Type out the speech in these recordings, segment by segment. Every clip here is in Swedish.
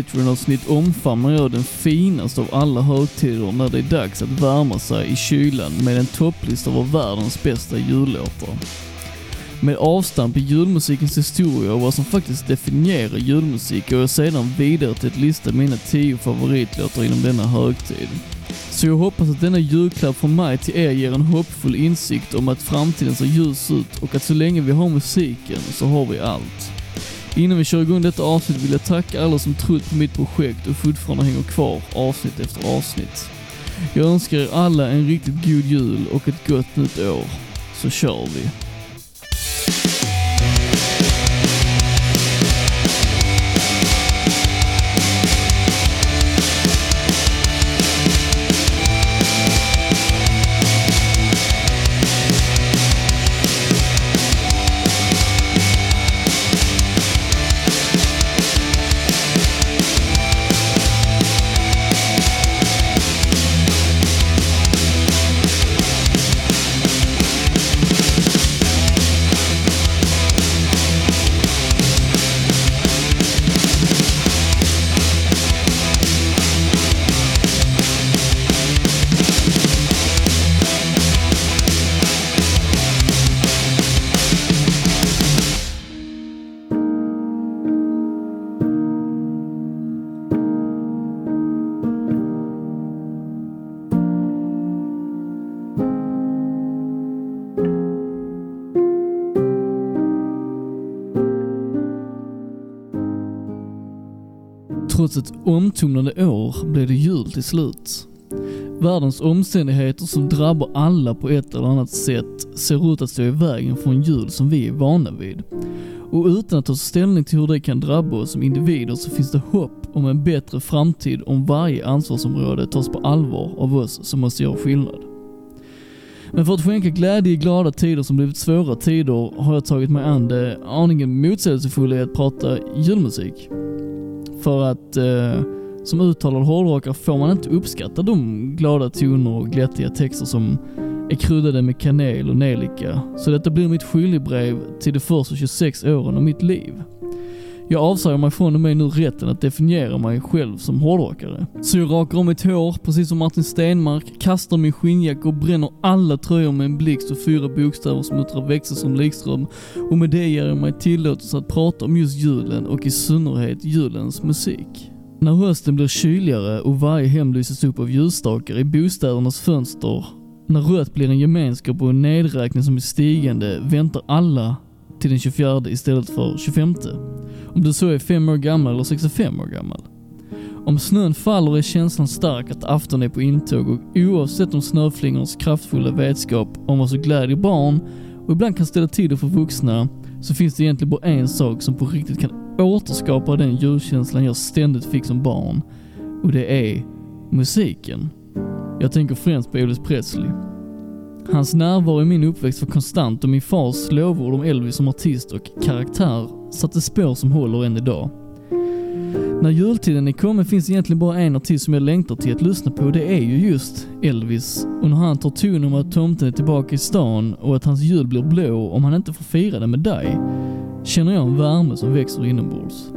Patreon-avsnitt omfamnar jag den finaste av alla högtider när det är dags att värma sig i kylan med en topplista av världens bästa jullåtar. Med avstamp i julmusikens historia och vad som faktiskt definierar julmusik går jag sedan vidare till att lista mina tio favoritlåtar inom denna högtid. Så jag hoppas att denna julklapp från mig till er ger en hoppfull insikt om att framtiden ser ljus ut och att så länge vi har musiken så har vi allt. Innan vi kör igång detta avsnitt vill jag tacka alla som trott på mitt projekt och fortfarande hänger kvar avsnitt efter avsnitt. Jag önskar er alla en riktigt god jul och ett gott nytt år. Så kör vi! Trots ett omtumlande år blev det jul till slut. Världens omständigheter som drabbar alla på ett eller annat sätt ser ut att stå i vägen för en jul som vi är vana vid. Och utan att ta ställning till hur det kan drabba oss som individer så finns det hopp om en bättre framtid om varje ansvarsområde tas på allvar av oss som måste göra skillnad. Men för att skänka glädje i glada tider som blivit svåra tider har jag tagit mig an det aningen motsägelsefulla i att prata julmusik. För att eh, som uttalad hårdrockare får man inte uppskatta de glada toner och glättiga texter som är kryddade med kanel och nelika. Så detta blir mitt skiljebrev till de första 26 åren av mitt liv. Jag avsäger mig från och med nu rätten att definiera mig själv som hårdrockare. Så jag rakar om mitt hår, precis som Martin Stenmark, kastar min skinnjacka och bränner alla tröjor med en blixt och fyra bokstäver som muttrar växer som likström. Och med det ger jag mig tillåtelse att prata om just julen och i synnerhet julens musik. När hösten blir kyligare och varje hem lyses upp av ljusstakar i bostädernas fönster, när rött blir en gemenskap och en nedräkning som är stigande, väntar alla till den 24 istället för 25. Om du så är 5 år gammal eller 65 år gammal. Om snön faller är känslan stark att afton är på intåg och oavsett om snöflingornas kraftfulla vetskap om vad som glädjer barn och ibland kan ställa till det för vuxna, så finns det egentligen bara en sak som på riktigt kan återskapa den julkänslan jag ständigt fick som barn. Och det är musiken. Jag tänker främst på Elvis Presley. Hans närvaro i min uppväxt var konstant och min fars lovord om Elvis som artist och karaktär satte spår som håller än idag. När jultiden är kommen finns egentligen bara en artist som jag längtar till att lyssna på och det är ju just Elvis. Och när han tar ton om att tomten är tillbaka i stan och att hans jul blir blå om han inte får fira den med dig, känner jag en värme som växer inombords.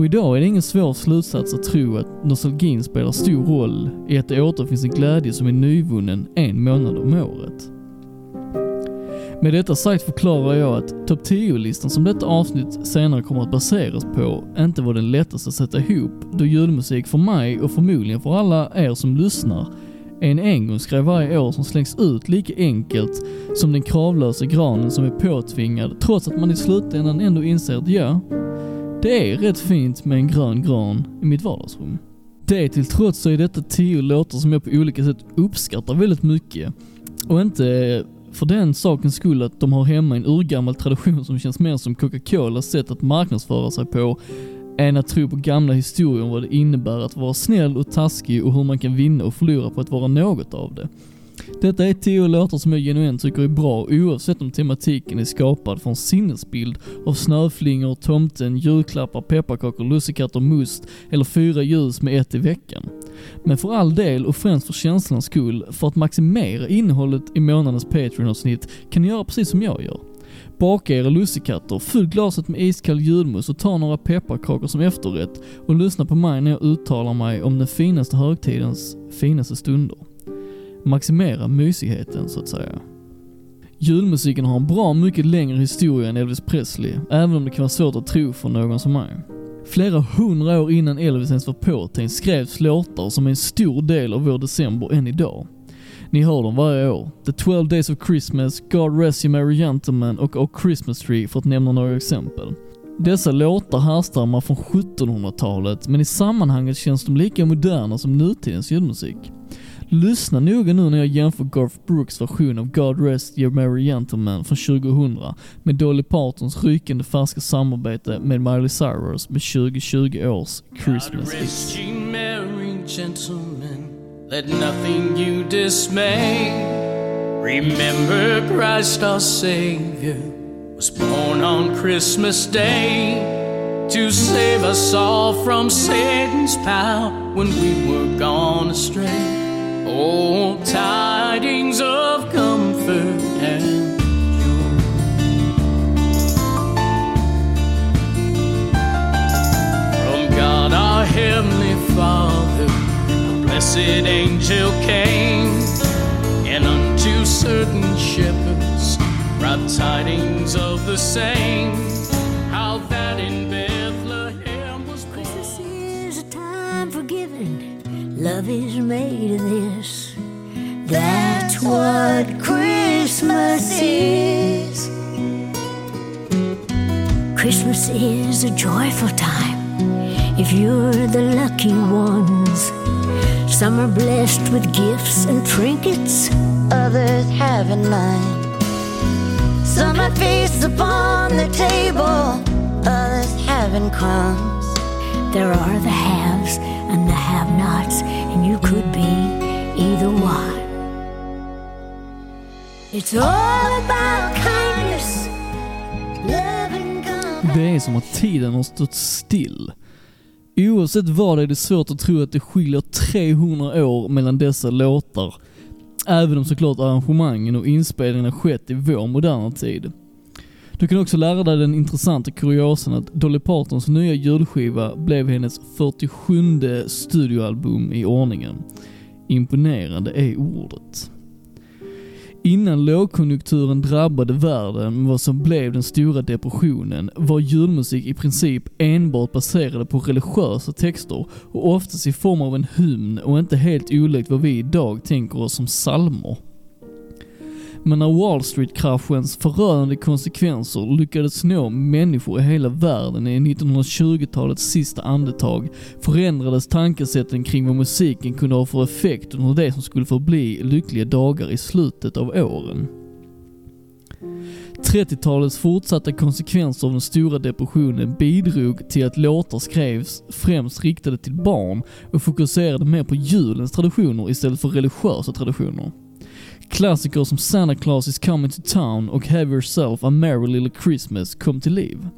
Och idag är det ingen svår slutsats att tro att nostalgin spelar stor roll i att det återfinns en glädje som är nyvunnen en månad om året. Med detta sagt förklarar jag att topp 10-listan som detta avsnitt senare kommer att baseras på inte var den lättaste att sätta ihop då julmusik för mig och förmodligen för alla er som lyssnar är en engångsgrej varje år som slängs ut lika enkelt som den kravlösa granen som är påtvingad trots att man i slutändan ändå inser att ja, det är rätt fint med en grön gran i mitt vardagsrum. Det till trots så är detta tio låtar som jag på olika sätt uppskattar väldigt mycket. Och inte för den sakens skull att de har hemma en urgammal tradition som känns mer som Coca-Colas sätt att marknadsföra sig på, än att tro på gamla historier om vad det innebär att vara snäll och taskig och hur man kan vinna och förlora på att vara något av det. Detta är tio låtar som jag genuint tycker är bra oavsett om tematiken är skapad från sinnesbild av snöflingor, tomten, julklappar, pepparkakor, lussekatter, must eller fyra ljus med ett i veckan. Men för all del och främst för känslans skull, för att maximera innehållet i månadens Patreon-avsnitt kan ni göra precis som jag gör. Baka era lussekatter, fyll glaset med iskall julmust och ta några pepparkakor som efterrätt och lyssna på mig när jag uttalar mig om den finaste högtidens finaste stunder maximera mysigheten så att säga. Julmusiken har en bra mycket längre historia än Elvis Presley, även om det kan vara svårt att tro för någon som mig. Flera hundra år innan Elvis ens var påtänkt skrevs låtar som är en stor del av vår december än idag. Ni hör dem varje år. The 12 Days of Christmas, God Rest You Merry Gentlemen och Oh Christmas Tree för att nämna några exempel. Dessa låtar härstammar från 1700-talet, men i sammanhanget känns de lika moderna som nutidens julmusik. Lyssna noga nu när jag jämför Garth Brooks version av God Rest Your Merry Gentleman från 2000 med Dolly Partons rykande färska samarbete med Miley Cyrus med 2020 års Christmas hits. Let nothing you dismay. Remember Christ our Savior was born on Christmas Day to save us all from Satan's power when we were gone astray. Oh, tidings of comfort and joy. From God our Heavenly Father, a blessed angel came, and unto certain shepherds brought tidings of the same. Love is made of this. That's what Christmas is. Christmas is a joyful time if you're the lucky ones. Some are blessed with gifts and trinkets, others have in mind. Some have feasts upon the table, others having crumbs. There are the haves and the have-nots, and you could be either one. It's all about kindness, love and Det är som att tiden har stått still. Oavsett vad är det svårt att tro att det skiljer 300 år mellan dessa låtar. Även om såklart arrangemangen och inspelningarna skett i vår moderna tid. Du kan också lära dig den intressanta kuriosan att Dolly Partons nya julskiva blev hennes 47 studioalbum i ordningen. Imponerande är ordet. Innan lågkonjunkturen drabbade världen med vad som blev den stora depressionen var julmusik i princip enbart baserade på religiösa texter och oftast i form av en hymn och inte helt olikt vad vi idag tänker oss som psalmer. Men när Wall Street-kraschens förödande konsekvenser lyckades nå människor i hela världen i 1920-talets sista andetag förändrades tankesätten kring vad musiken kunde ha för effekt under det som skulle förbli lyckliga dagar i slutet av åren. 30-talets fortsatta konsekvenser av den stora depressionen bidrog till att låtar skrevs främst riktade till barn och fokuserade mer på julens traditioner istället för religiösa traditioner. Klassiker som Santa Claus is coming to town och Have yourself a merry little Christmas kom till liv.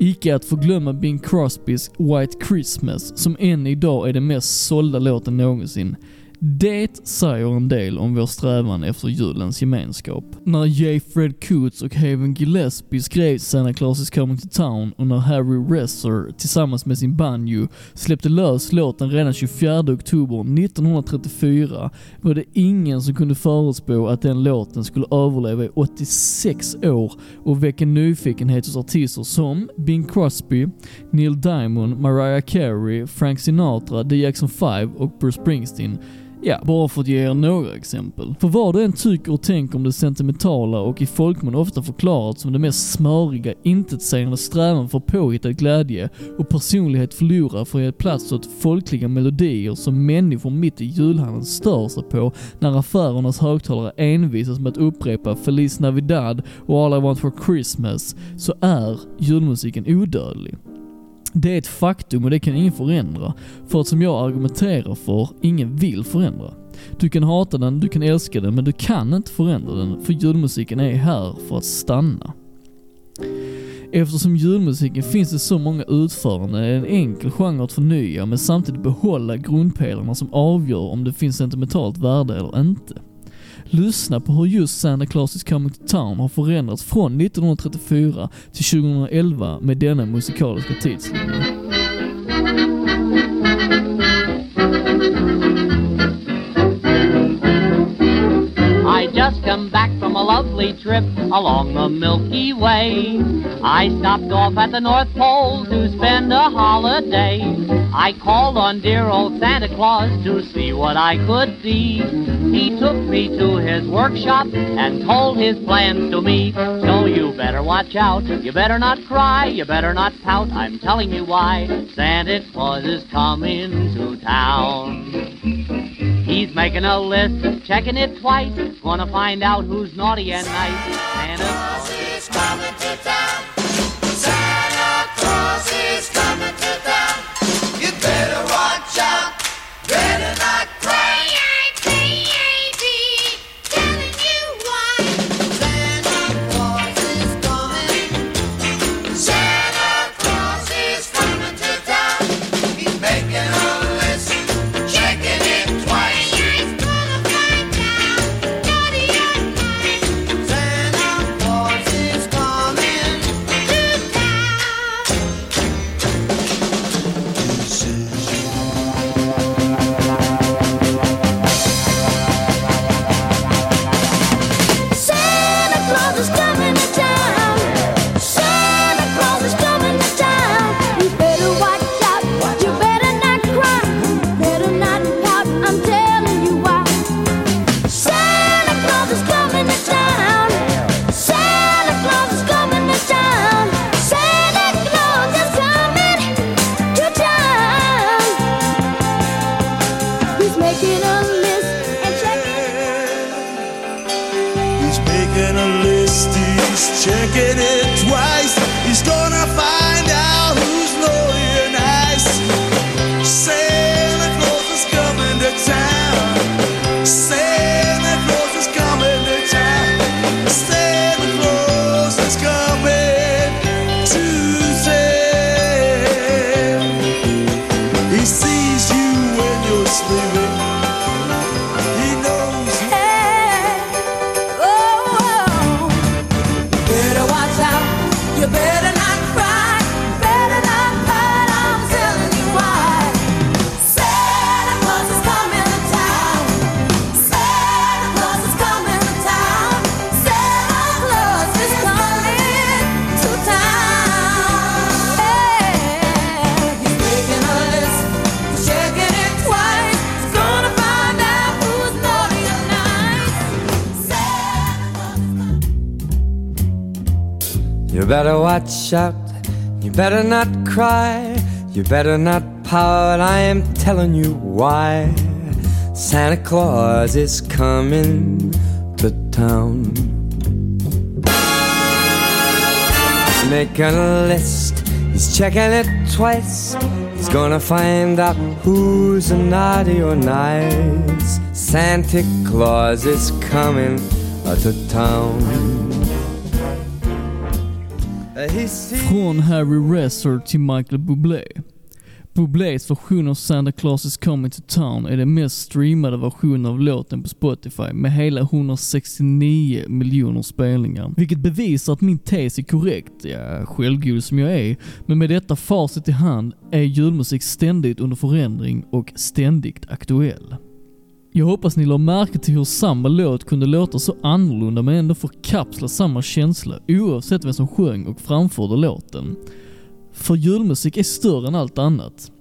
Icke att förglömma Bing Crosbys White Christmas, som än idag är den mest sålda låten någonsin, det säger en del om vår strävan efter julens gemenskap. När J. Fred Coots och Haven Gillespie skrev Santa Claus is coming to town och när Harry Resser tillsammans med sin banjo släppte lös låten redan 24 oktober 1934 var det ingen som kunde förutspå att den låten skulle överleva i 86 år och väcka nyfikenhet hos artister som Bing Crosby, Neil Diamond, Mariah Carey, Frank Sinatra, The Jackson 5 och Bruce Springsteen Ja, bara för att ge er några exempel. För vad du än tycker och tänker om det sentimentala och i folkmun ofta förklarat som det mest smöriga, intetsägande strävan för påhittad glädje och personlighet förlorar för att ge plats åt folkliga melodier som människor mitt i julhandeln stör sig på när affärernas högtalare envisas med att upprepa Feliz Navidad och All I Want For Christmas, så är julmusiken odödlig. Det är ett faktum och det kan ingen förändra. För att som jag argumenterar för, ingen vill förändra. Du kan hata den, du kan älska den, men du kan inte förändra den, för julmusiken är här för att stanna. Eftersom julmusiken finns det så många utföranden är det en enkel genre att förnya men samtidigt behålla grundpelarna som avgör om det finns sentimentalt värde eller inte. Lyssna på hur just Santa Claus is coming to town har förändrats från 1934 till 2011 med denna musikaliska tidslinje. I just come back from a lovely trip along the Milky Way. I stopped off at the North Pole to spend a holiday. I called on dear old Santa Claus to see what I could see. He took me to his workshop and told his plans to me. So you better watch out, you better not cry, you better not pout. I'm telling you why. Santa Claus is coming to town. He's making a list, checking it twice. Gonna find out who's naughty and nice. Santa Claus is coming to town. gerek watch out, you better not cry, you better not pout, I am telling you why. Santa Claus is coming to town. He's making a list, he's checking it twice. He's gonna find out who's naughty or nice. Santa Claus is coming to town. Från Harry Resser till Michael Bublé. Bublés version av Santa Claus is coming to town är den mest streamade versionen av låten på Spotify med hela 169 miljoner spelningar. Vilket bevisar att min tes är korrekt, ja, självgod som jag är, men med detta facit i hand är julmusik ständigt under förändring och ständigt aktuell. Jag hoppas ni la märke till hur samma låt kunde låta så annorlunda men ändå förkapsla samma känsla oavsett vem som sjöng och framförde låten. För julmusik är större än allt annat.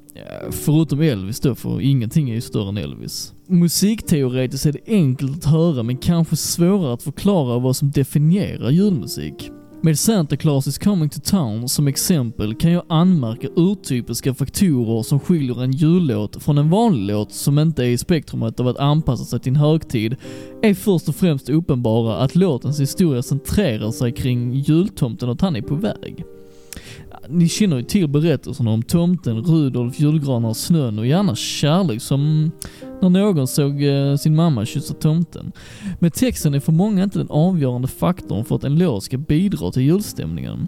Förutom Elvis då, för ingenting är ju större än Elvis. Musikteoretiskt är det enkelt att höra men kanske svårare att förklara vad som definierar julmusik. Med Santa Claus is coming to town som exempel kan jag anmärka urtypiska faktorer som skiljer en jullåt från en vanlig låt som inte är i spektrumet av att anpassa sig till en högtid, är först och främst uppenbara att låtens historia centrerar sig kring jultomten och att han är på väg. Ni känner ju till berättelserna om tomten, Rudolf, julgranar, snön och gärna kärlek som när någon såg eh, sin mamma kyssa tomten. Men texten är för många inte den avgörande faktorn för att en låt ska bidra till julstämningen.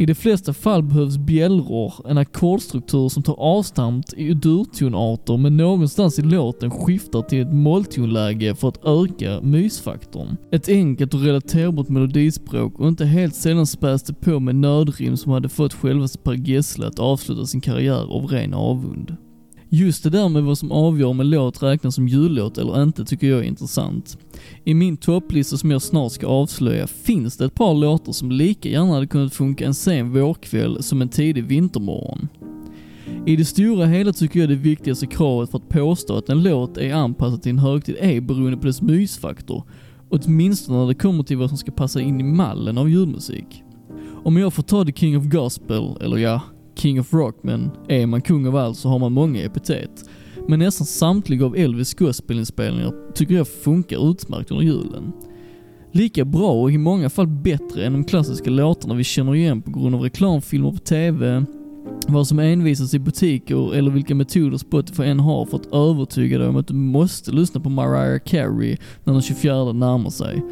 I de flesta fall behövs bjällror, en ackordstruktur som tar avstamp i durtonarter men någonstans i låten skiftar till ett molltonläge för att öka mysfaktorn. Ett enkelt och relaterbart melodispråk och inte helt sällan späs det på med nödrim som hade fått självaste Per Gessle att avsluta sin karriär av ren avund. Just det där med vad som avgör om en låt räknas som jullåt eller inte tycker jag är intressant. I min topplista som jag snart ska avslöja finns det ett par låtar som lika gärna hade kunnat funka en sen vårkväll som en tidig vintermorgon. I det stora hela tycker jag det viktigaste kravet för att påstå att en låt är anpassad till en högtid är beroende på dess mysfaktor, åtminstone när det kommer till vad som ska passa in i mallen av julmusik. Om jag får ta The King of Gospel, eller ja, King of Rock, men är man kung av allt så har man många epitet. Men nästan samtliga av Elvis gospelinspelningar tycker jag funkar utmärkt under julen. Lika bra och i många fall bättre än de klassiska låtarna vi känner igen på grund av reklamfilmer på TV, vad som envisas i butiker eller vilka metoder Spotify än har för att övertyga dig om att du måste lyssna på Mariah Carey när den 24 närmar sig.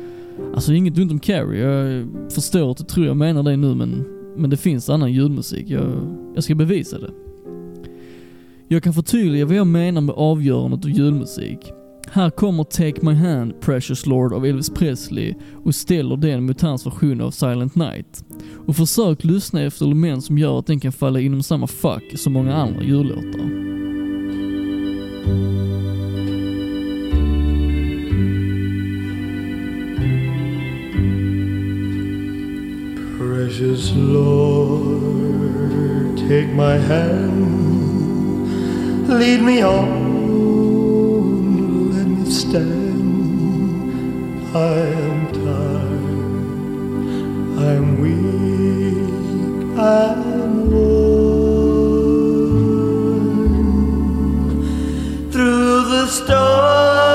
Alltså inget ont om Carey, jag förstår att du tror jag menar det nu men, men det finns annan julmusik, jag, jag ska bevisa det. Jag kan förtydliga vad jag menar med avgörandet av julmusik. Här kommer Take My Hand, Precious Lord av Elvis Presley och ställer den mot hans version av Silent Night. Och försök lyssna efter element som gör att den kan falla inom samma fack som många andra jullåtar. Precious Lord, take my hand, lead me on, let me stand. I am tired, I am weak, I am worn. Through the storm,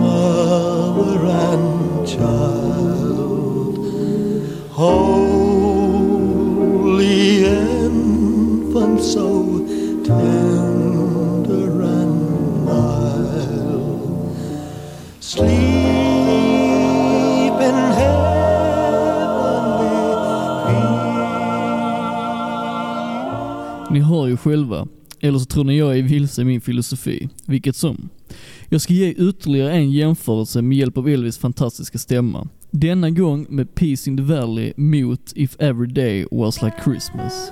mother and child. Holy infant, so tender and mild, sleep in heavenly. Ni hör ju själva, eller så tror ni jag är vilse i min filosofi, vilket som. Jag ska ge ytterligare en jämförelse med hjälp av Elvis fantastiska stämma. Denna gång med Peace in the Valley mot If Every Day Was Like Christmas.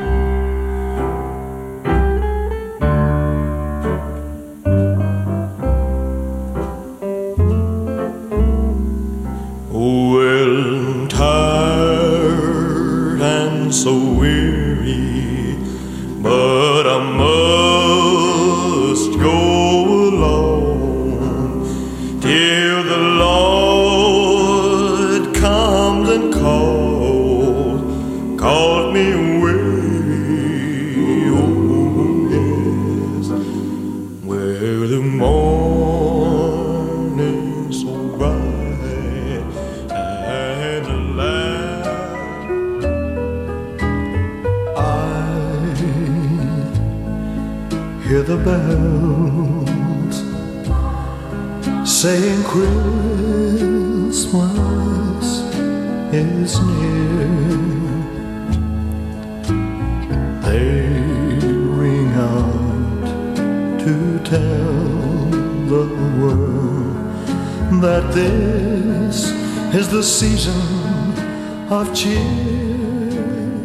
Christmas is near. They ring out to tell the world that this is the season of cheer.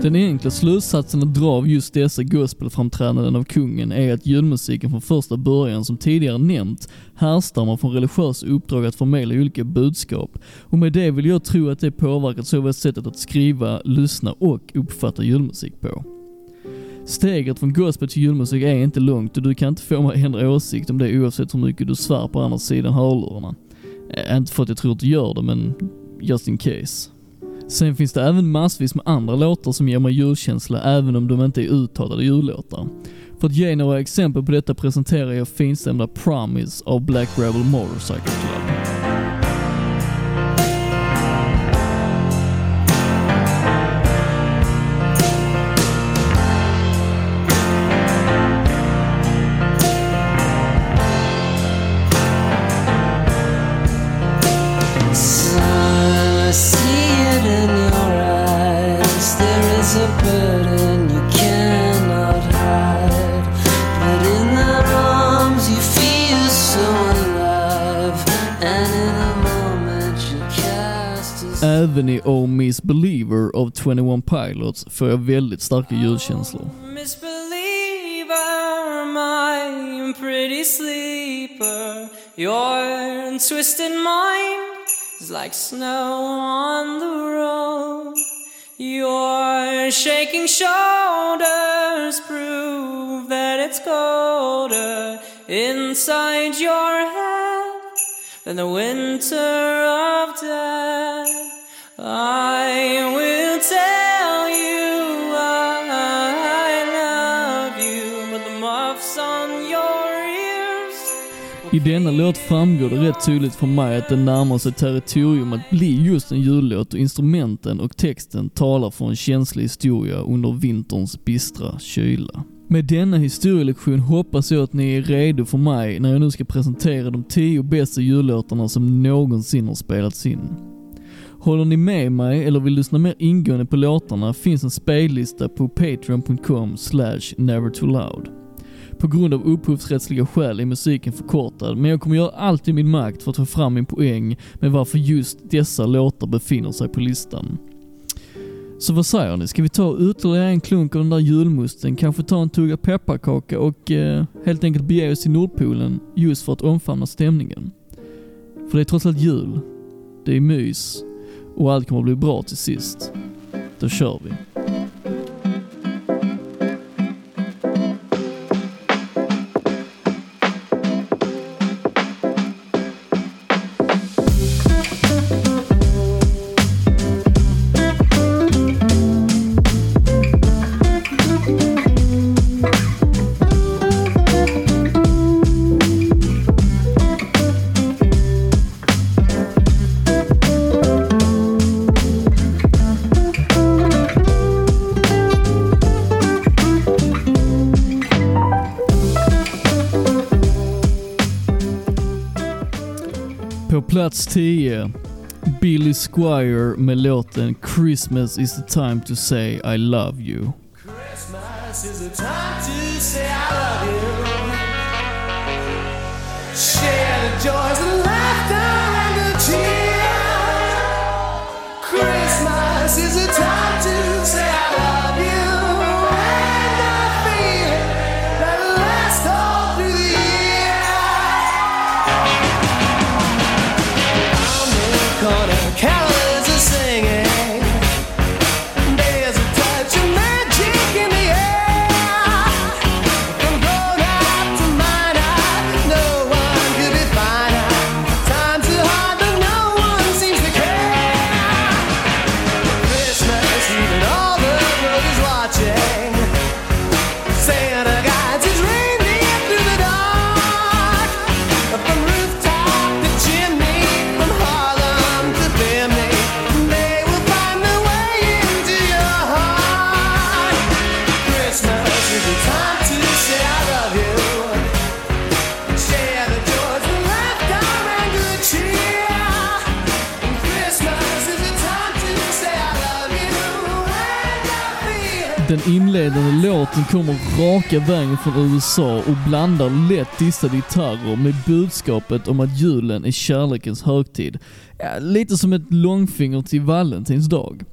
Den enkla slutsatsen att dra av just dessa gospelframträdanden av kungen är att julmusiken från första början, som tidigare nämnt, härstammar från religiösa uppdrag att förmedla olika budskap. Och med det vill jag tro att det påverkat såväl sättet att skriva, lyssna och uppfatta julmusik på. Steget från gospel till julmusik är inte långt och du kan inte få mig att ändra åsikt om det oavsett hur mycket du svär på andra sidan hörlurarna. Inte för att jag tror att du gör det, men just in case. Sen finns det även massvis med andra låtar som ger mig julkänsla även om de inte är uttalade jullåtar. För att ge några exempel på detta presenterar jag finstämda Promise av Black Rebel Motorcycle Club. Även i Oh Miss Believer av 21 Pilots får jag väldigt starka julkänslor. Oh, misbeliever, my pretty sleeper, your twisted mind is like snow on the road. Your shaking shoulders prove that it's colder inside your head than the winter of death. I will tell you I love you, but the muffs on your ears I denna låt framgår det rätt tydligt för mig att den närmar sig territorium att bli just en jullåt och instrumenten och texten talar för en känslig historia under vinterns bistra kyla. Med denna historielektion hoppas jag att ni är redo för mig när jag nu ska presentera de tio bästa jullåtarna som någonsin har spelats in. Håller ni med mig eller vill lyssna mer ingående på låtarna finns en spellista på patreon.com slash nevertoloud. På grund av upphovsrättsliga skäl är musiken förkortad, men jag kommer göra allt i min makt för att få fram min poäng med varför just dessa låtar befinner sig på listan. Så vad säger ni, ska vi ta ytterligare en klunk av den där julmusten, kanske ta en tugga pepparkaka och eh, helt enkelt bege oss till Nordpolen just för att omfamna stämningen? För det är trots allt jul, det är mys och allt kommer att bli bra till sist. Då kör vi. Plats 10, Billy Squire med låten Christmas is the time to say I love you. Christmas is the time to say I love you. Share the joys and laughter Den inledande låten kommer raka vägen från USA och blandar lätt distade gitarrer med budskapet om att julen är kärlekens högtid. Ja, lite som ett långfinger till valentinsdag.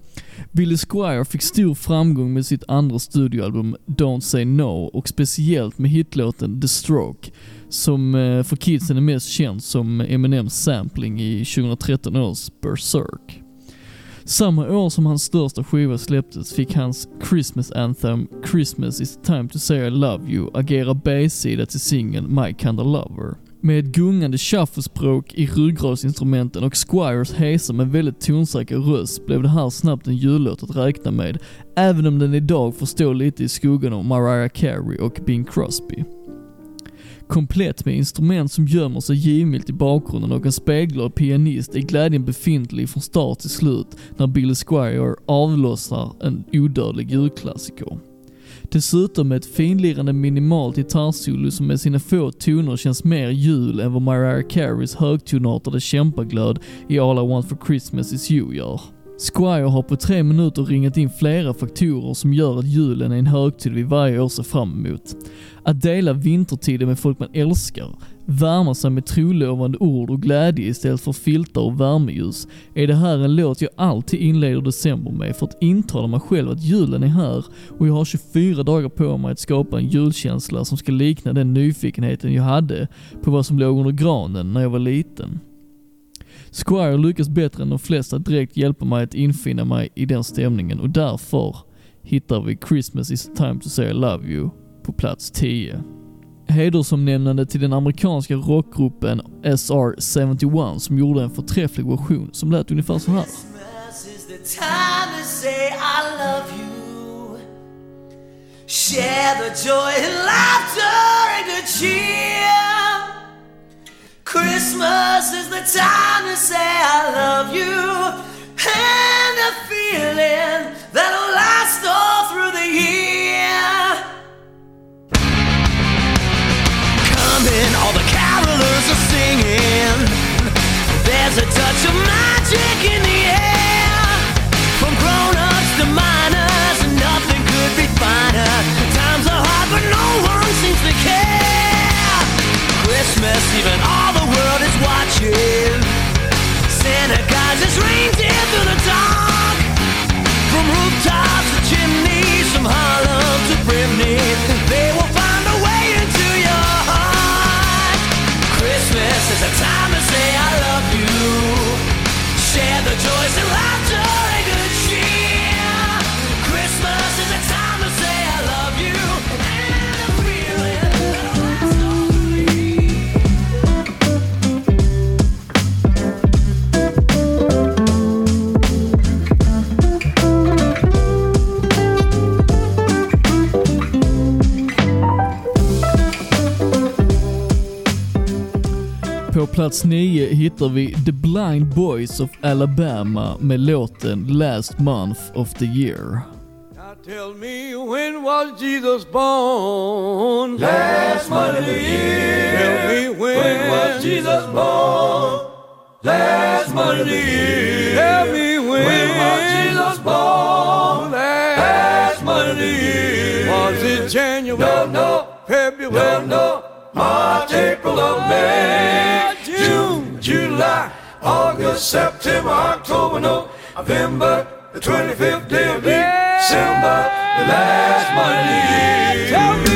Billy Squire fick stor framgång med sitt andra studioalbum Don't Say No och speciellt med hitlåten The Stroke som eh, för kidsen är mest känd som Eminems sampling i 2013 års Berserk. Samma år som hans största skiva släpptes fick hans Christmas anthem Christmas is time to say I love you agera B-sida till singeln My kind of lover. Med ett gungande shufflespråk i ryggradsinstrumenten och Squires hesa med väldigt tonsäker röst blev det här snabbt en jullåt att räkna med, även om den idag får stå lite i skuggan av Mariah Carey och Bing Crosby. Komplett med instrument som gömmer sig givmilt i bakgrunden och en speglad pianist är glädjen befintlig från start till slut när Billy Squire avlossar en odödlig julklassiker. Dessutom med ett finlirande minimalt gitarrsolo som med sina få toner känns mer jul än vad Mariah Careys högtonartade kämpaglöd i All I Want For Christmas Is You gör. Squire har på tre minuter ringat in flera faktorer som gör att julen är en högtid vi varje år ser fram emot. Att dela vintertiden med folk man älskar, värma sig med trolovande ord och glädje istället för filtar och värmeljus, är det här en låt jag alltid inleder december med för att intala mig själv att julen är här och jag har 24 dagar på mig att skapa en julkänsla som ska likna den nyfikenheten jag hade på vad som låg under granen när jag var liten. Squire lyckas bättre än de flesta direkt hjälpa mig att infinna mig i den stämningen och därför hittar vi Christmas is the time to say I love you på plats 10. Hedersomnämnande till den amerikanska rockgruppen SR-71 som gjorde en förträfflig version som lät ungefär så här. Christmas is the time to say I love you. Share the joy and laughter and good cheer. Christmas is the time to say I love you. And a feeling that'll last all through the year. Coming, plats 9 hittar vi The Blind Boys of Alabama med låten Last Month of the Year. Tell me when was Jesus born? Last month of the year. Tell me when, when was Jesus born? Last month of the year. Tell me when, when was Jesus born? Last month of the year. Was it January? No, no. February? No, no. March, April, or May? July, August, September, October, November, the 25th day of December, the last year. Tell me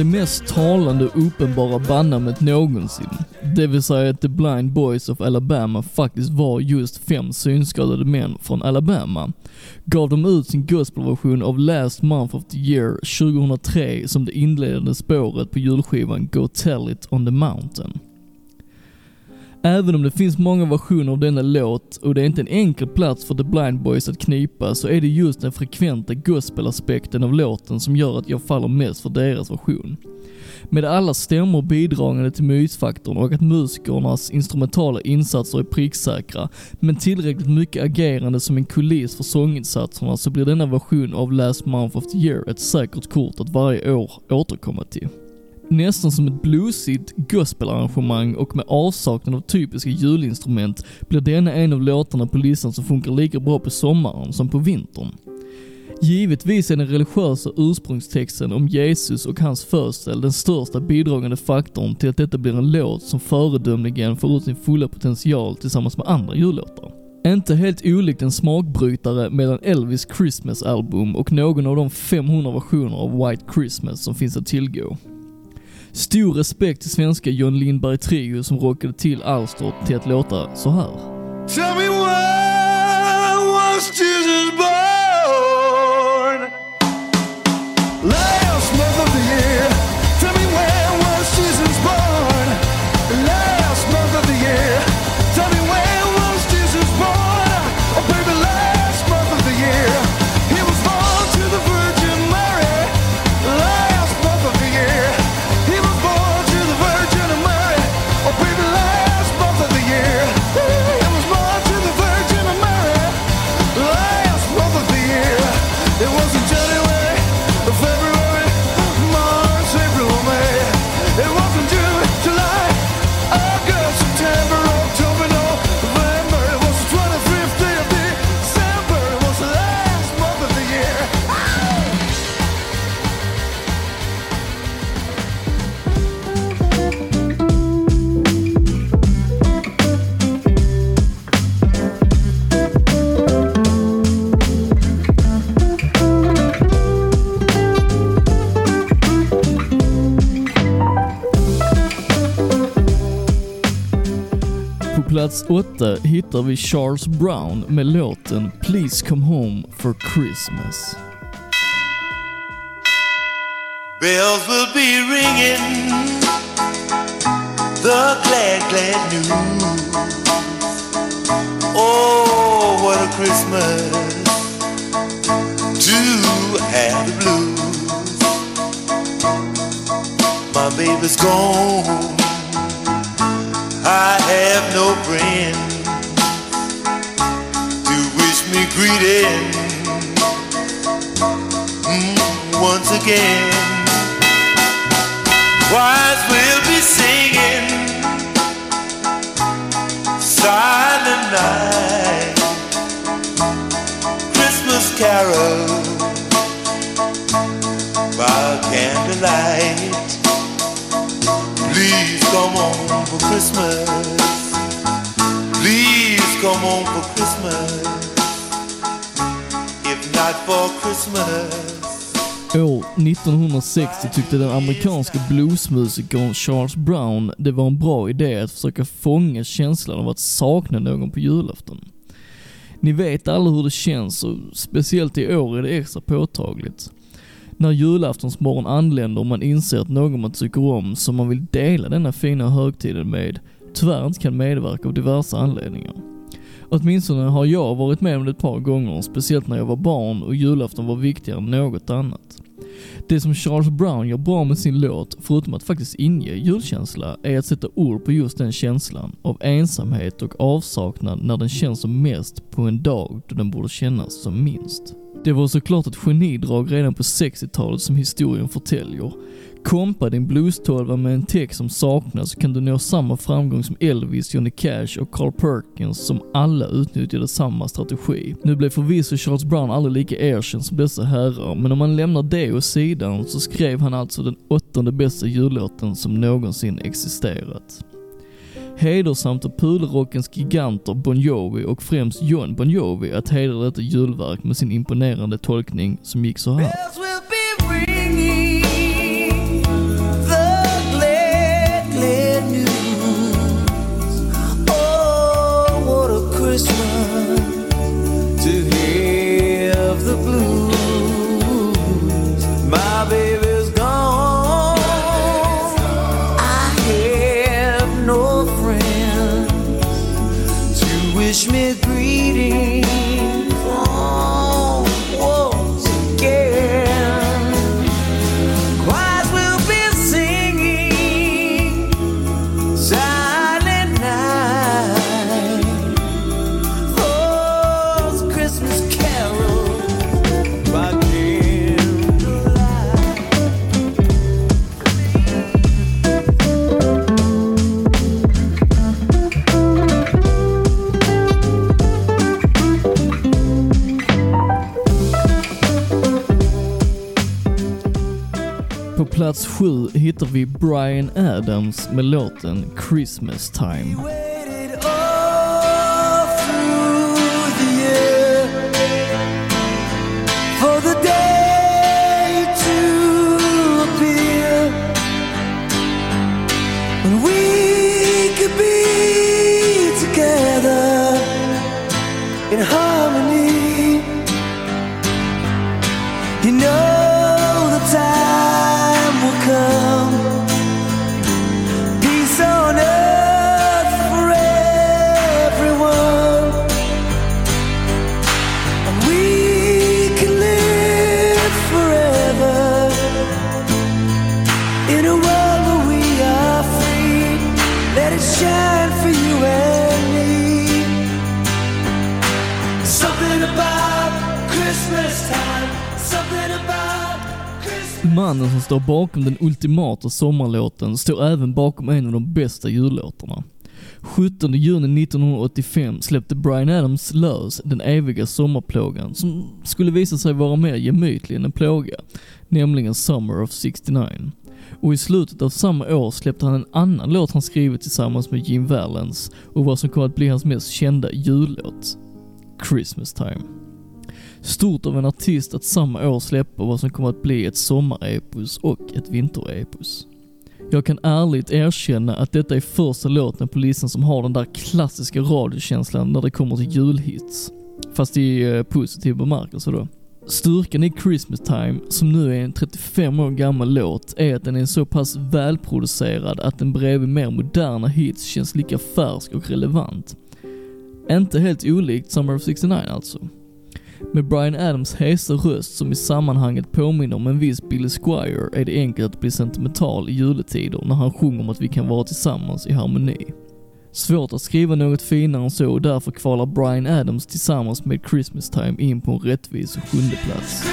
det mest talande och uppenbara bandnamnet någonsin. Det vill säga att The Blind Boys of Alabama faktiskt var just fem synskadade män från Alabama. Gav de ut sin gospelversion av Last Month of the Year 2003 som det inledande spåret på julskivan Go Tell It On The Mountain. Även om det finns många versioner av denna låt och det är inte en enkel plats för The Blind Boys att knipa så är det just den frekventa gospelaspekten av låten som gör att jag faller mest för deras version. Med alla stämmor bidragande till mysfaktorn och att musikernas instrumentala insatser är pricksäkra, men tillräckligt mycket agerande som en kuliss för sånginsatserna så blir denna version av Last Month of the Year ett säkert kort att varje år återkomma till. Nästan som ett bluesigt gospelarrangemang och med avsaknad av typiska julinstrument blir denna en av låtarna på listan som funkar lika bra på sommaren som på vintern. Givetvis är den religiösa ursprungstexten om Jesus och hans födsel den största bidragande faktorn till att detta blir en låt som föredömligen får ut sin fulla potential tillsammans med andra jullåtar. Inte helt olikt en smakbrytare mellan Elvis Christmas album och någon av de 500 versioner av White Christmas som finns att tillgå. Stor respekt till svenska John Lindberg Trio som rockade till Alstorp till att låta så här. Plats 8 hittar vi Charles Brown med låten Please Come Home for Christmas. Bells will be ringing the glad, glad news. Oh, what a Christmas to have the blues. My baby's gone. I have no friend to wish me greeting mm, once again. Choirs will be singing Silent Night Christmas carol by candlelight Please come home for Christmas Please come home for Christmas If not for Christmas År 1960 tyckte den amerikanska bluesmusikern Charles Brown det var en bra idé att försöka fånga känslan av att sakna någon på julafton. Ni vet alla hur det känns och speciellt i år är det extra påtagligt. När julaftonsmorgon anländer och man inser att någon man tycker om som man vill dela denna fina högtiden med tyvärr inte kan medverka av diverse anledningar. Åtminstone har jag varit med om det ett par gånger, speciellt när jag var barn och julafton var viktigare än något annat. Det som Charles Brown gör bra med sin låt, förutom att faktiskt inge julkänsla, är att sätta ord på just den känslan av ensamhet och avsaknad när den känns som mest på en dag då den borde kännas som minst. Det var såklart ett genidrag redan på 60-talet som historien förtäljer. Kompa din blues-tolva med en text som saknas så kan du nå samma framgång som Elvis, Johnny Cash och Carl Perkins som alla utnyttjade samma strategi. Nu blev förvisso Charles Brown aldrig lika erkänd som dessa herrar, men om man lämnar det åt sidan så skrev han alltså den åttonde bästa jullåten som någonsin existerat. Hedersamt av pudelrockens giganter Bon Jovi och främst John Bon Jovi att hedra detta julverk med sin imponerande tolkning som gick så här. Plats sju hittar vi Brian Adams med låten Christmas Time. Mannen som står bakom den ultimata sommarlåten står även bakom en av de bästa jullåtarna. 17 juni 1985 släppte Brian Adams lös Den eviga sommarplågan som skulle visa sig vara mer gemytlig än en plåga, nämligen Summer of 69. Och i slutet av samma år släppte han en annan låt han skrivit tillsammans med Jim Valens och vad som kom att bli hans mest kända jullåt, Christmas time. Stort av en artist att samma år släppa vad som kommer att bli ett sommarepos och ett vinterepos. Jag kan ärligt erkänna att detta är första låten på listan som har den där klassiska radiokänslan när det kommer till julhits. Fast i eh, positiv bemärkelse då. Styrkan i Christmas time, som nu är en 35 år gammal låt, är att den är så pass välproducerad att den bredvid mer moderna hits känns lika färsk och relevant. Inte helt olikt Summer of 69 alltså. Med Brian Adams hesa röst som i sammanhanget påminner om en viss Billy Squire är det enkelt att bli sentimental i juletider när han sjunger om att vi kan vara tillsammans i harmoni. Svårt att skriva något finare än så och därför kvalar Brian Adams tillsammans med Christmas time in på en rättvis sjunde plats.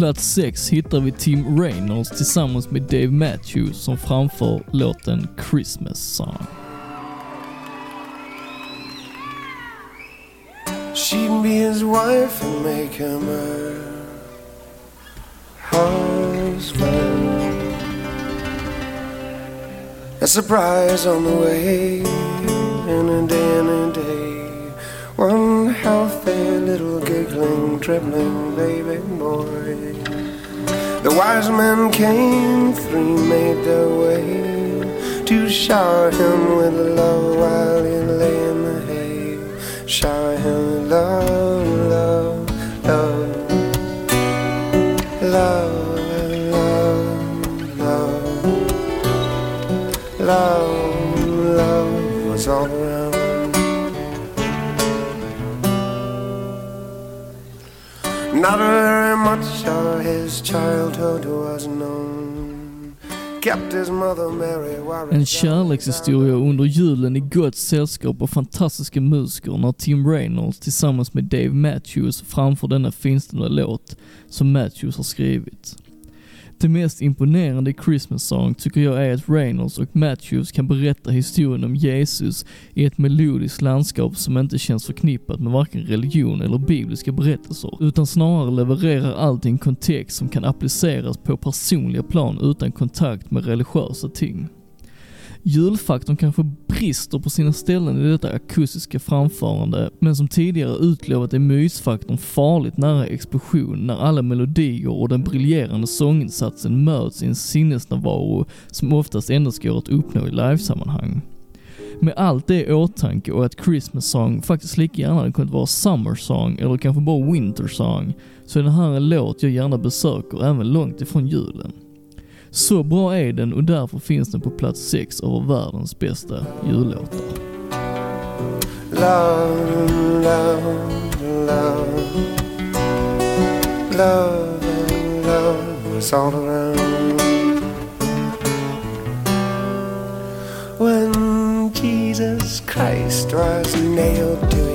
Plats 6 hittar vi Tim Reynolds tillsammans med Dave Matthews som framför låten Christmas Song. She'd be his wife and make him her husband. A surprise on the way, and a day and a day. Little giggling, dribbling baby boy. The wise men came, three made their way to shower him with love while he lay in the hay. Shower him with love, love, love, love, love, love, love, Not very much of his childhood was known. Kept his mother Mary. En kärlekshistoria under julen i gott sällskap och fantastiska musiker när Tim Reynolds tillsammans med Dave Matthews framför denna finstämda låt som Matthews har skrivit. Det mest imponerande i Christmas Song tycker jag är att Reynolds och Matthews kan berätta historien om Jesus i ett melodiskt landskap som inte känns förknippat med varken religion eller bibliska berättelser, utan snarare levererar allt i en kontext som kan appliceras på personliga plan utan kontakt med religiösa ting. Julfaktorn kanske brister på sina ställen i detta akustiska framförande, men som tidigare utlovat är mysfaktorn farligt nära explosion när alla melodier och den briljerande sånginsatsen möts i en sinnesnärvaro som oftast endast går att uppnå i livesammanhang. Med allt det i åtanke och att Christmas Song faktiskt lika gärna hade kunnat vara Summer Song eller kanske bara Winter Song, så är det här en låt jag gärna besöker även långt ifrån julen. Så bra är den och därför finns den på plats 6 över världens bästa jullåtar. Love, love, love. Love and love was all around. When Jesus Christ was nailed to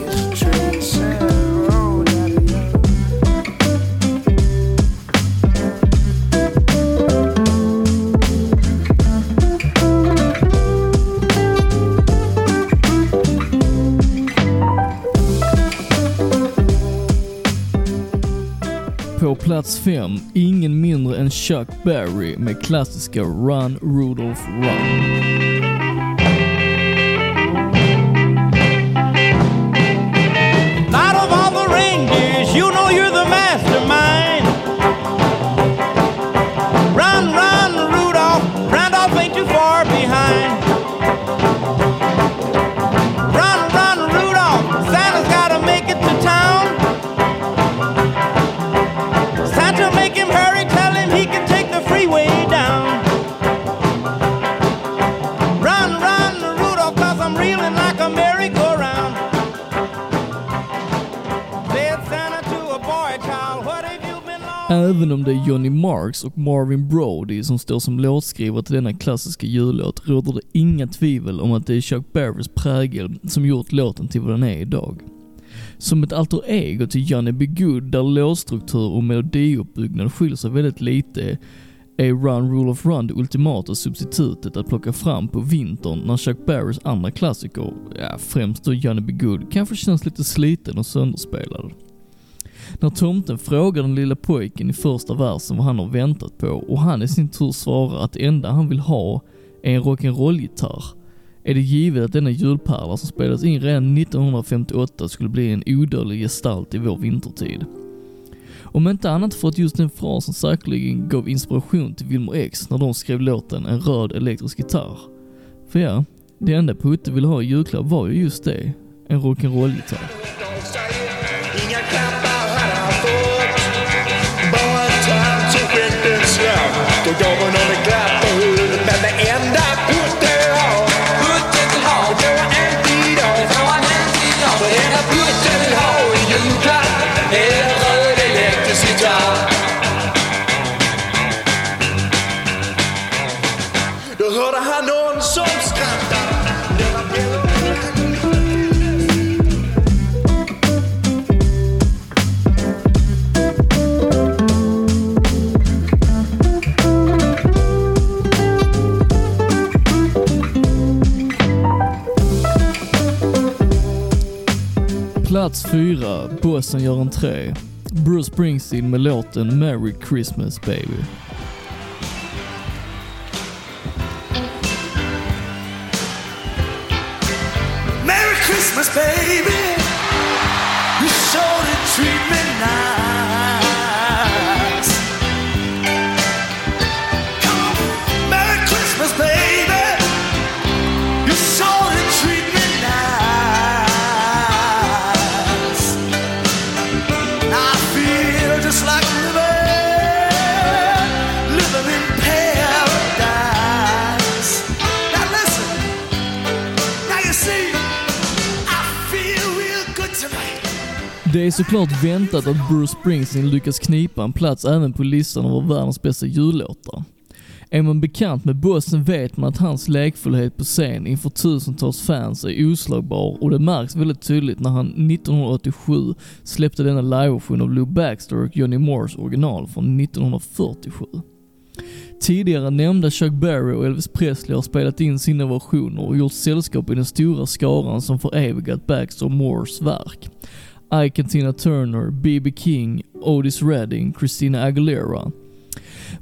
På plats 5, ingen mindre än Chuck Berry med klassiska Run Rudolph Run. Även om det är Johnny Marks och Marvin Brody som står som låtskrivare till denna klassiska jullåt råder det inga tvivel om att det är Chuck Berrys prägel som gjort låten till vad den är idag. Som ett alter ego till Johnny B. Good där låtstruktur och melodiuppbyggnad skiljer sig väldigt lite är Run Rule of Run det ultimata substitutet att plocka fram på vintern när Chuck Berrys andra klassiker, ja främst då Johnny B. Good, kanske känns lite sliten och sönderspelad. När tomten frågar den lilla pojken i första versen vad han har väntat på och han i sin tur svarar att det enda han vill ha är en rock'n'roll-gitarr är det givet att denna julpärla som spelades in redan 1958 skulle bli en odödlig gestalt i vår vintertid. Om inte annat för att just den frasen säkerligen gav inspiration till Wilmer X när de skrev låten En röd elektrisk gitarr. För ja, det enda Putte ville ha i julklapp var ju just det, en rock'n'roll-gitarr. Slant Då gav hon Plats 4, Bossen gör entré. Bruce Springsteen med låten Merry Christmas Baby. Är såklart väntat att Bruce Springsteen lyckas knipa en plats även på listan över världens bästa jullåtar. Är man bekant med bossen vet man att hans lekfullhet på scen inför tusentals fans är oslagbar och det märks väldigt tydligt när han 1987 släppte denna liveversion av Lou Baxter och Johnny Moores original från 1947. Tidigare nämnda Chuck Berry och Elvis Presley har spelat in sina versioner och gjort sällskap i den stora skaran som förevigat Baxter och Moores verk. Ike and Tina Turner, B.B. King, Otis Redding, Christina Aguilera.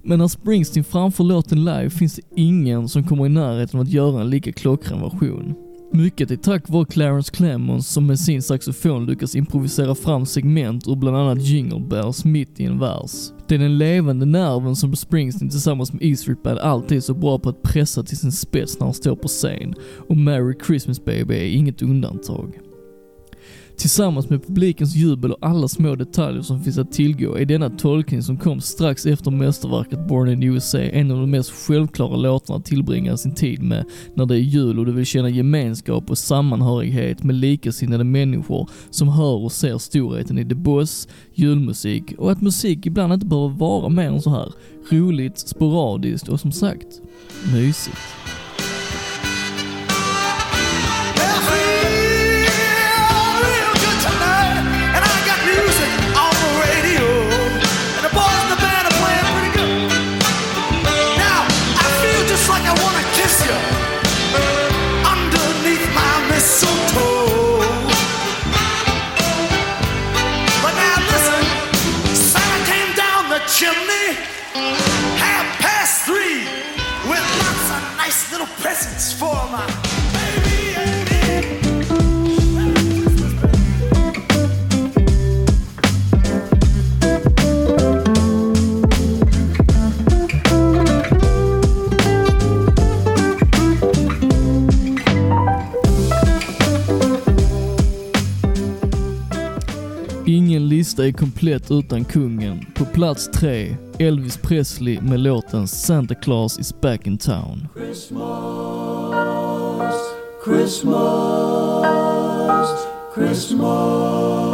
Men när Springsteen framför låten live finns det ingen som kommer i närheten av att göra en lika klockren version. Mycket är tack vare Clarence Clemons som med sin saxofon lyckas improvisera fram segment ur bland annat Jingle Bells mitt i en vers. Det är den levande nerven som Springsteen tillsammans med E Street Band alltid är så bra på att pressa till sin spets när han står på scen och Merry Christmas Baby är inget undantag. Tillsammans med publikens jubel och alla små detaljer som finns att tillgå är denna tolkning som kom strax efter mästerverket Born in USA en av de mest självklara låtarna att tillbringa sin tid med när det är jul och du vill känna gemenskap och sammanhörighet med likasinnade människor som hör och ser storheten i The Boss, julmusik och att musik ibland inte behöver vara mer än så här roligt, sporadiskt och som sagt, mysigt. Lista är komplett utan kungen. På plats tre, Elvis Presley med låten Santa Claus is back in town. Christmas, Christmas, Christmas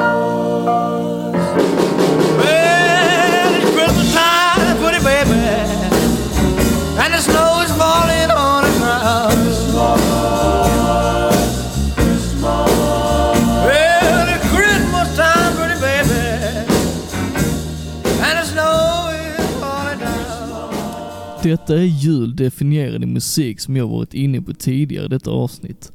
Detta är jul definierad i musik som jag varit inne på tidigare i detta avsnitt.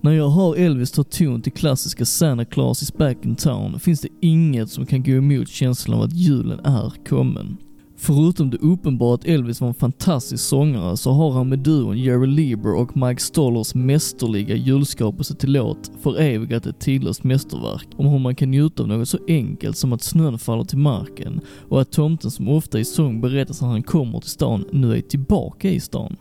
När jag hör Elvis ta ton till klassiska Santa Claus is back in town finns det inget som kan gå emot känslan av att julen är kommen. Förutom det uppenbara att Elvis var en fantastisk sångare så har han med duon Jerry Lieber och Mike Stollers mästerliga julskapelse till låt förevigat ett tidlöst mästerverk om hur man kan njuta av något så enkelt som att snön faller till marken och att tomten som ofta i sång berättas när han kommer till stan nu är tillbaka i stan.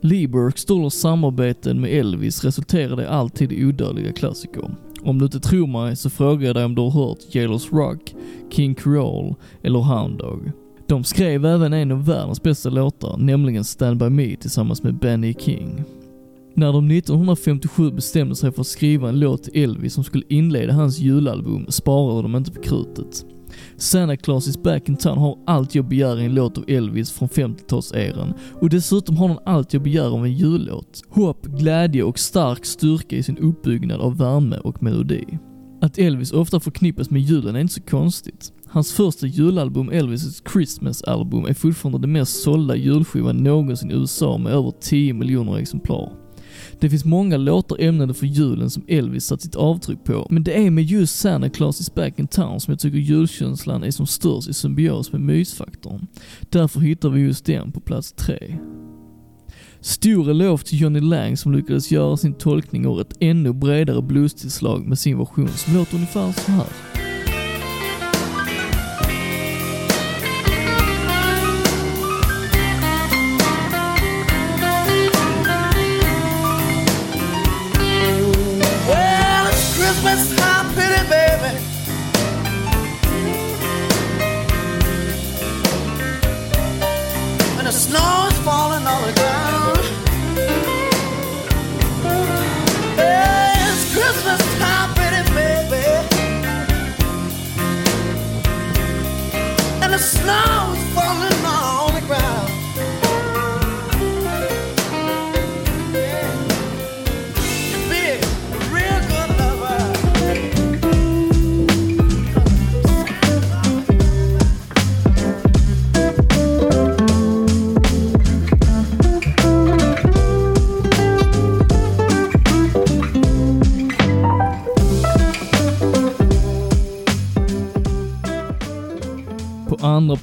Lieber och Stollers samarbeten med Elvis resulterade alltid i odödliga klassiker. Om du inte tror mig så frågar jag dig om du har hört Jailers Rock, King Creole eller Hound Dog. De skrev även en av världens bästa låtar, nämligen Stand By Me tillsammans med Benny King. När de 1957 bestämde sig för att skriva en låt till Elvis som skulle inleda hans julalbum sparade de inte på krutet. Santa Claus is back in town har allt jag begär i en låt av Elvis från 50-talseran och dessutom har den allt jag begär av en jullåt. Hopp, glädje och stark styrka i sin uppbyggnad av värme och melodi. Att Elvis ofta förknippas med julen är inte så konstigt. Hans första julalbum, Elvis' Christmas album, är fortfarande den mest sålda julskivan någonsin i USA med över 10 miljoner exemplar. Det finns många låtar ämnade för julen som Elvis satt sitt avtryck på, men det är med just Santa Claus is back in town som jag tycker julkänslan är som störst i symbios med mysfaktorn. Därför hittar vi just den på plats tre. Stor eloge till Johnny Lang som lyckades göra sin tolkning och ett ännu bredare bluestillslag med sin version som låter ungefär så här.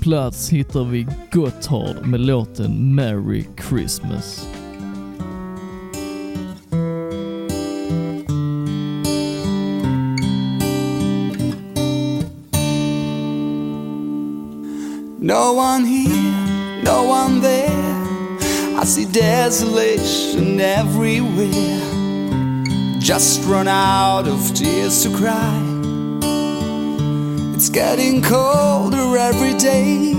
Plats hittar vi Gotthard med låten Merry Christmas. No one here, no one there. I see desolation everywhere. just run out of tears to cry. It's getting colder every day.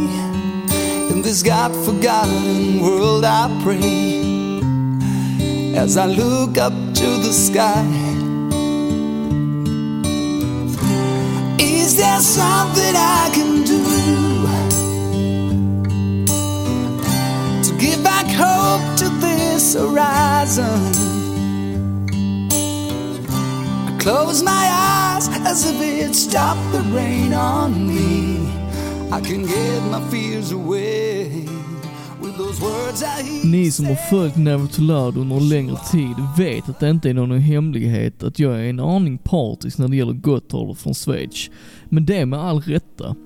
In this God forgotten world, I pray as I look up to the sky. Is there something I can do to give back hope to this horizon? I close my eyes as if it stopped the rain on me. I can get my fears away with those words I hear. Ni som har följt Never to Loud under längre tid vet att det inte är någon hemlighet att jag är en aning partisk när det gäller Gotthard från Schweiz. Men det med all rätta.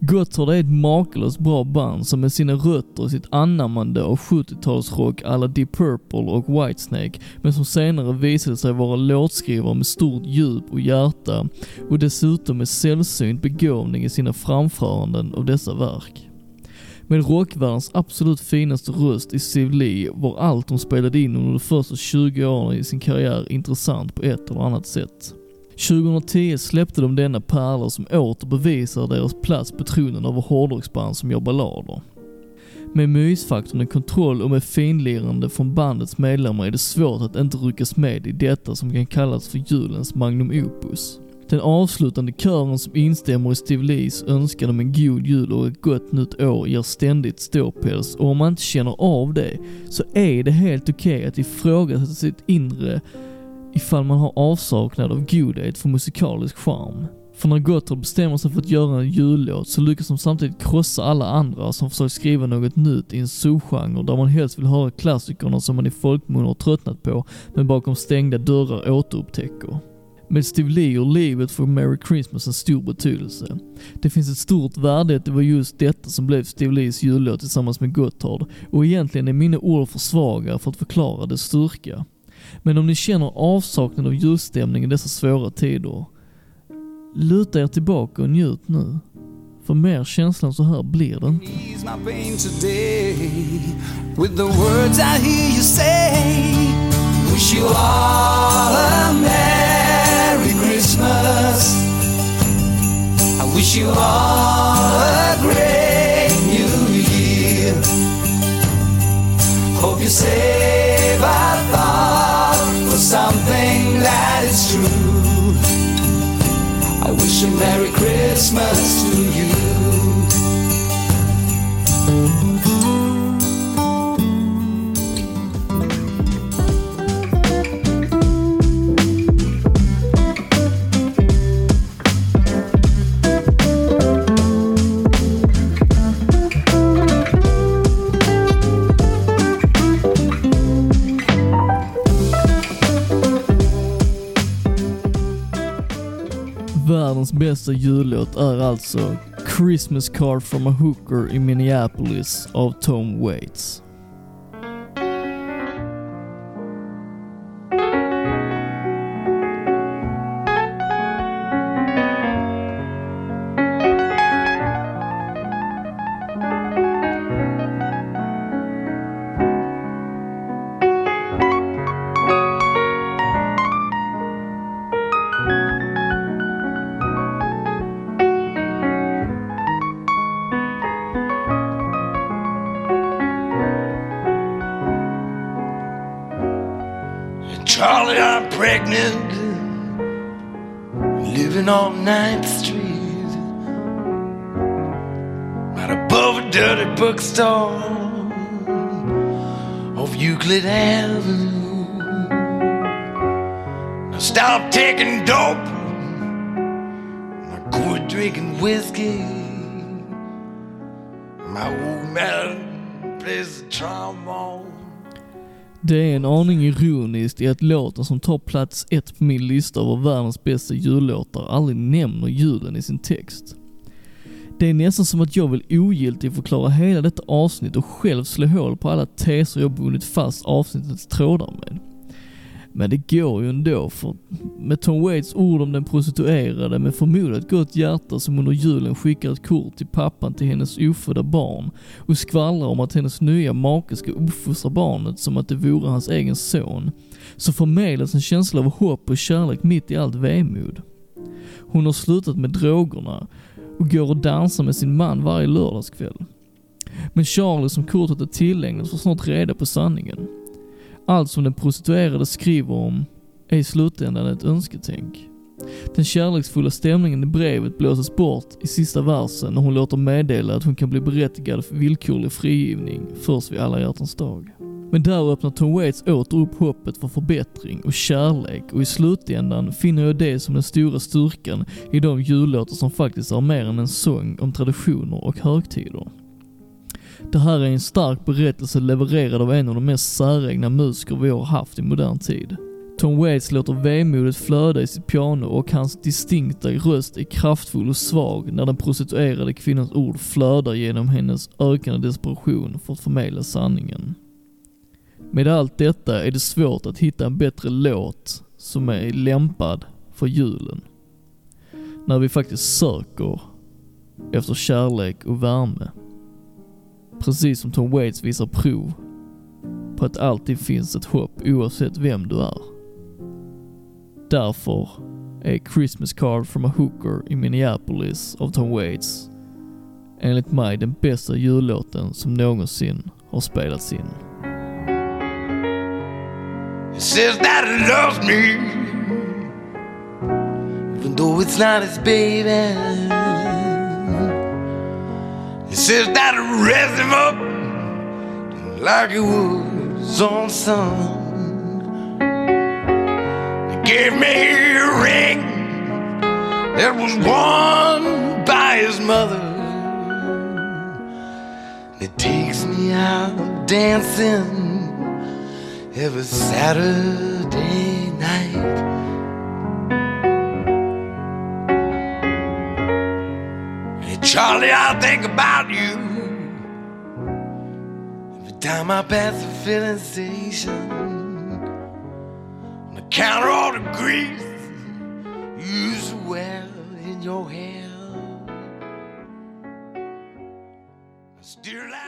Gotthard är ett makalöst bra band som med sina rötter och sitt anammande av 70-talsrock alla Deep Purple och Whitesnake, men som senare visade sig vara låtskrivare med stort djup och hjärta och dessutom med sällsynt begåvning i sina framföranden av dessa verk. Med rockvärldens absolut finaste röst i Steve Lee var allt de spelade in under de första 20 åren i sin karriär intressant på ett eller annat sätt. 2010 släppte de denna pärla som åter bevisar deras plats på tronen över hårdrocksband som gör ballader. Med mysfaktorn i kontroll och med finlirande från bandets medlemmar är det svårt att inte ryckas med i detta som kan kallas för julens magnum opus. Den avslutande kören som instämmer i Steve Lees önskan om en god jul och ett gott nytt år ger ständigt ståpäls och om man inte känner av det så är det helt okej att ifrågasätta sitt inre ifall man har avsaknad av godhet för musikalisk charm. För när Gotthard bestämmer sig för att göra en jullåt så lyckas de samtidigt krossa alla andra som försöker skriva något nytt i en subgenre där man helst vill höra klassikerna som man i folkmun har tröttnat på men bakom stängda dörrar återupptäcker. Med Steve Lee och livet för Merry Christmas en stor betydelse. Det finns ett stort värde i att det var just detta som blev Steve Lees jullåt tillsammans med Gotthard och egentligen är mina ord för svaga för att förklara dess styrka. Men om ni känner avsaknad av julstämning i dessa svåra tider, luta er tillbaka och njut nu. För mer känslan så här blir det inte. I. Wish you all a Merry Christmas. I wish you all a great new year. Hope you say wish a Merry Christmas to you. Världens bästa jullåt är alltså Christmas Card from a Hooker i Minneapolis av Tom Waits. Charlie, I'm pregnant, living on 9th Street, right above a dirty bookstore off Euclid Avenue. Now stop taking dope, I quit drinking whiskey. My old man plays the trombone. Det är en aning ironiskt i att låten som tar plats ett på min lista över världens bästa jullåtar aldrig nämner julen i sin text. Det är nästan som att jag vill ogiltigt förklara hela detta avsnitt och själv slå hål på alla teser jag bundit fast avsnittets trådar med. Men det går ju ändå för med Tom Waits ord om den prostituerade med förmodat gott hjärta som under julen skickar ett kort till pappan till hennes ofödda barn och skvallrar om att hennes nya make ska uppfostra barnet som att det vore hans egen son, så förmedlas en känsla av hopp och kärlek mitt i allt vemod. Hon har slutat med drogerna och går och dansar med sin man varje lördagskväll. Men Charlie som kortet är tillägnat får snart reda på sanningen. Allt som den prostituerade skriver om är i slutändan ett önsketänk. Den kärleksfulla stämningen i brevet blåses bort i sista versen när hon låter meddela att hon kan bli berättigad för villkorlig frigivning först vid alla hjärtans dag. Men där öppnar Tom Waits åter upp hoppet för förbättring och kärlek och i slutändan finner jag det som den stora styrkan i de jullåtar som faktiskt är mer än en sång om traditioner och högtider. Det här är en stark berättelse levererad av en av de mest säregna musiker vi har haft i modern tid. Tom Waits låter vemodet flöda i sitt piano och hans distinkta röst är kraftfull och svag när den prostituerade kvinnans ord flödar genom hennes ökande desperation för att förmedla sanningen. Med allt detta är det svårt att hitta en bättre låt som är lämpad för julen. När vi faktiskt söker efter kärlek och värme. Precis som Tom Waits visar prov på att alltid finns ett hopp oavsett vem du är. Därför är Christmas Card from a Hooker i Minneapolis av Tom Waits enligt mig den bästa jullåten som någonsin har spelats in. It says that it loves me, even though it's not his baby. He says that he raised him up like he was on son. He gave me a ring that was worn by his mother. It takes me out dancing every Saturday night. Charlie, I think about you every time I pass the filling station. And I count all the grease you to in your hair. I down.